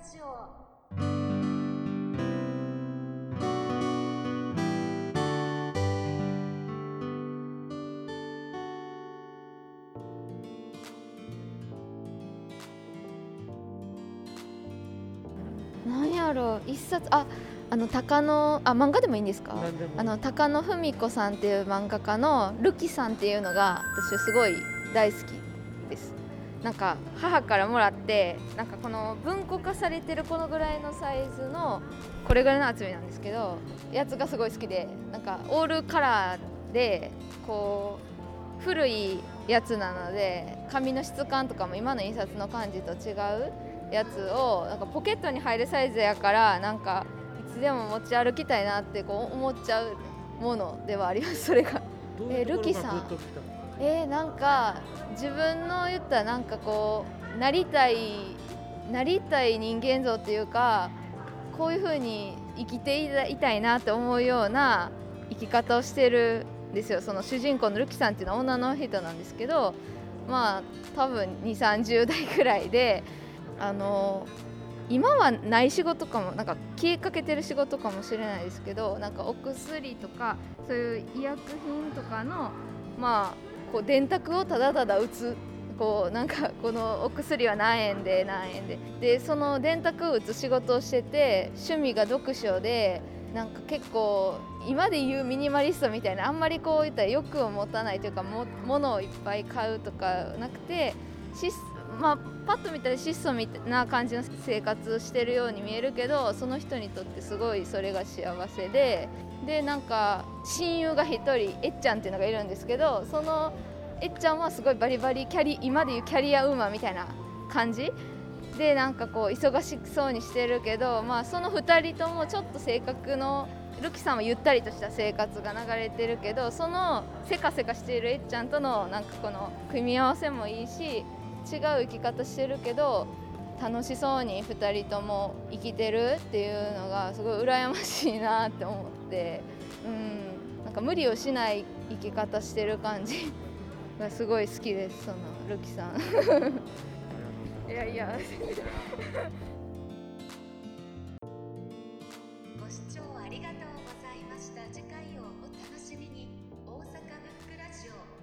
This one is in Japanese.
ジオ。なんやろう一冊ああの高野あ漫画でもいいんですか？あの高野文子さんっていう漫画家のルキさんっていうのが私すごい大好きですなんか母からもらってなんかこの文庫化されてるこのぐらいのサイズのこれぐらいの厚みなんですけどやつがすごい好きでなんかオールカラーでこう古いやつなので紙の質感とかも今の印刷の感じと違うやつをなんかポケットに入るサイズやからなんかいつでも持ち歩きたいなってこう思っちゃうものではあります。それが。えールキさんえー、なんか自分の言ったらなんかこうなりたいなりたい人間像っていうかこういう風に生きていたいなって思うような生き方をしてるんですよ。その主人公のルキさんっていうのは女の人なんですけどまあ多分2 3 0代くらいであの今はない仕事かもなんか消えかけてる仕事かもしれないですけどなんかお薬とかそういう医薬品とかのまあこう電卓をただただ打つ。こうなんかこのお薬は何円で何円で。でその電卓を打つ仕事をしてて趣味が読書でなんか結構今で言うミニマリストみたいなあんまりこういったら欲を持たないというかも物をいっぱい買うとかなくてまあ、パッと見たら質素みたいな感じの生活をしてるように見えるけどその人にとってすごいそれが幸せででなんか親友が1人えっちゃんっていうのがいるんですけどそのえっちゃんはすごいバリバリキャリ今でいうキャリアウーマンみたいな感じ。でなんかこう忙しそうにしてるけど、まあ、その2人ともちょっと性格のルキさんはゆったりとした生活が流れてるけどそのせかせかしているえっちゃんとのなんかこの組み合わせもいいし違う生き方してるけど楽しそうに2人とも生きてるっていうのがすごい羨ましいなって思って、うん、なんか無理をしない生き方してる感じ がすごい好きですそのルキさん。いやいや。ご視聴ありがとうございました。次回をお楽しみに。大阪ブックラジオ。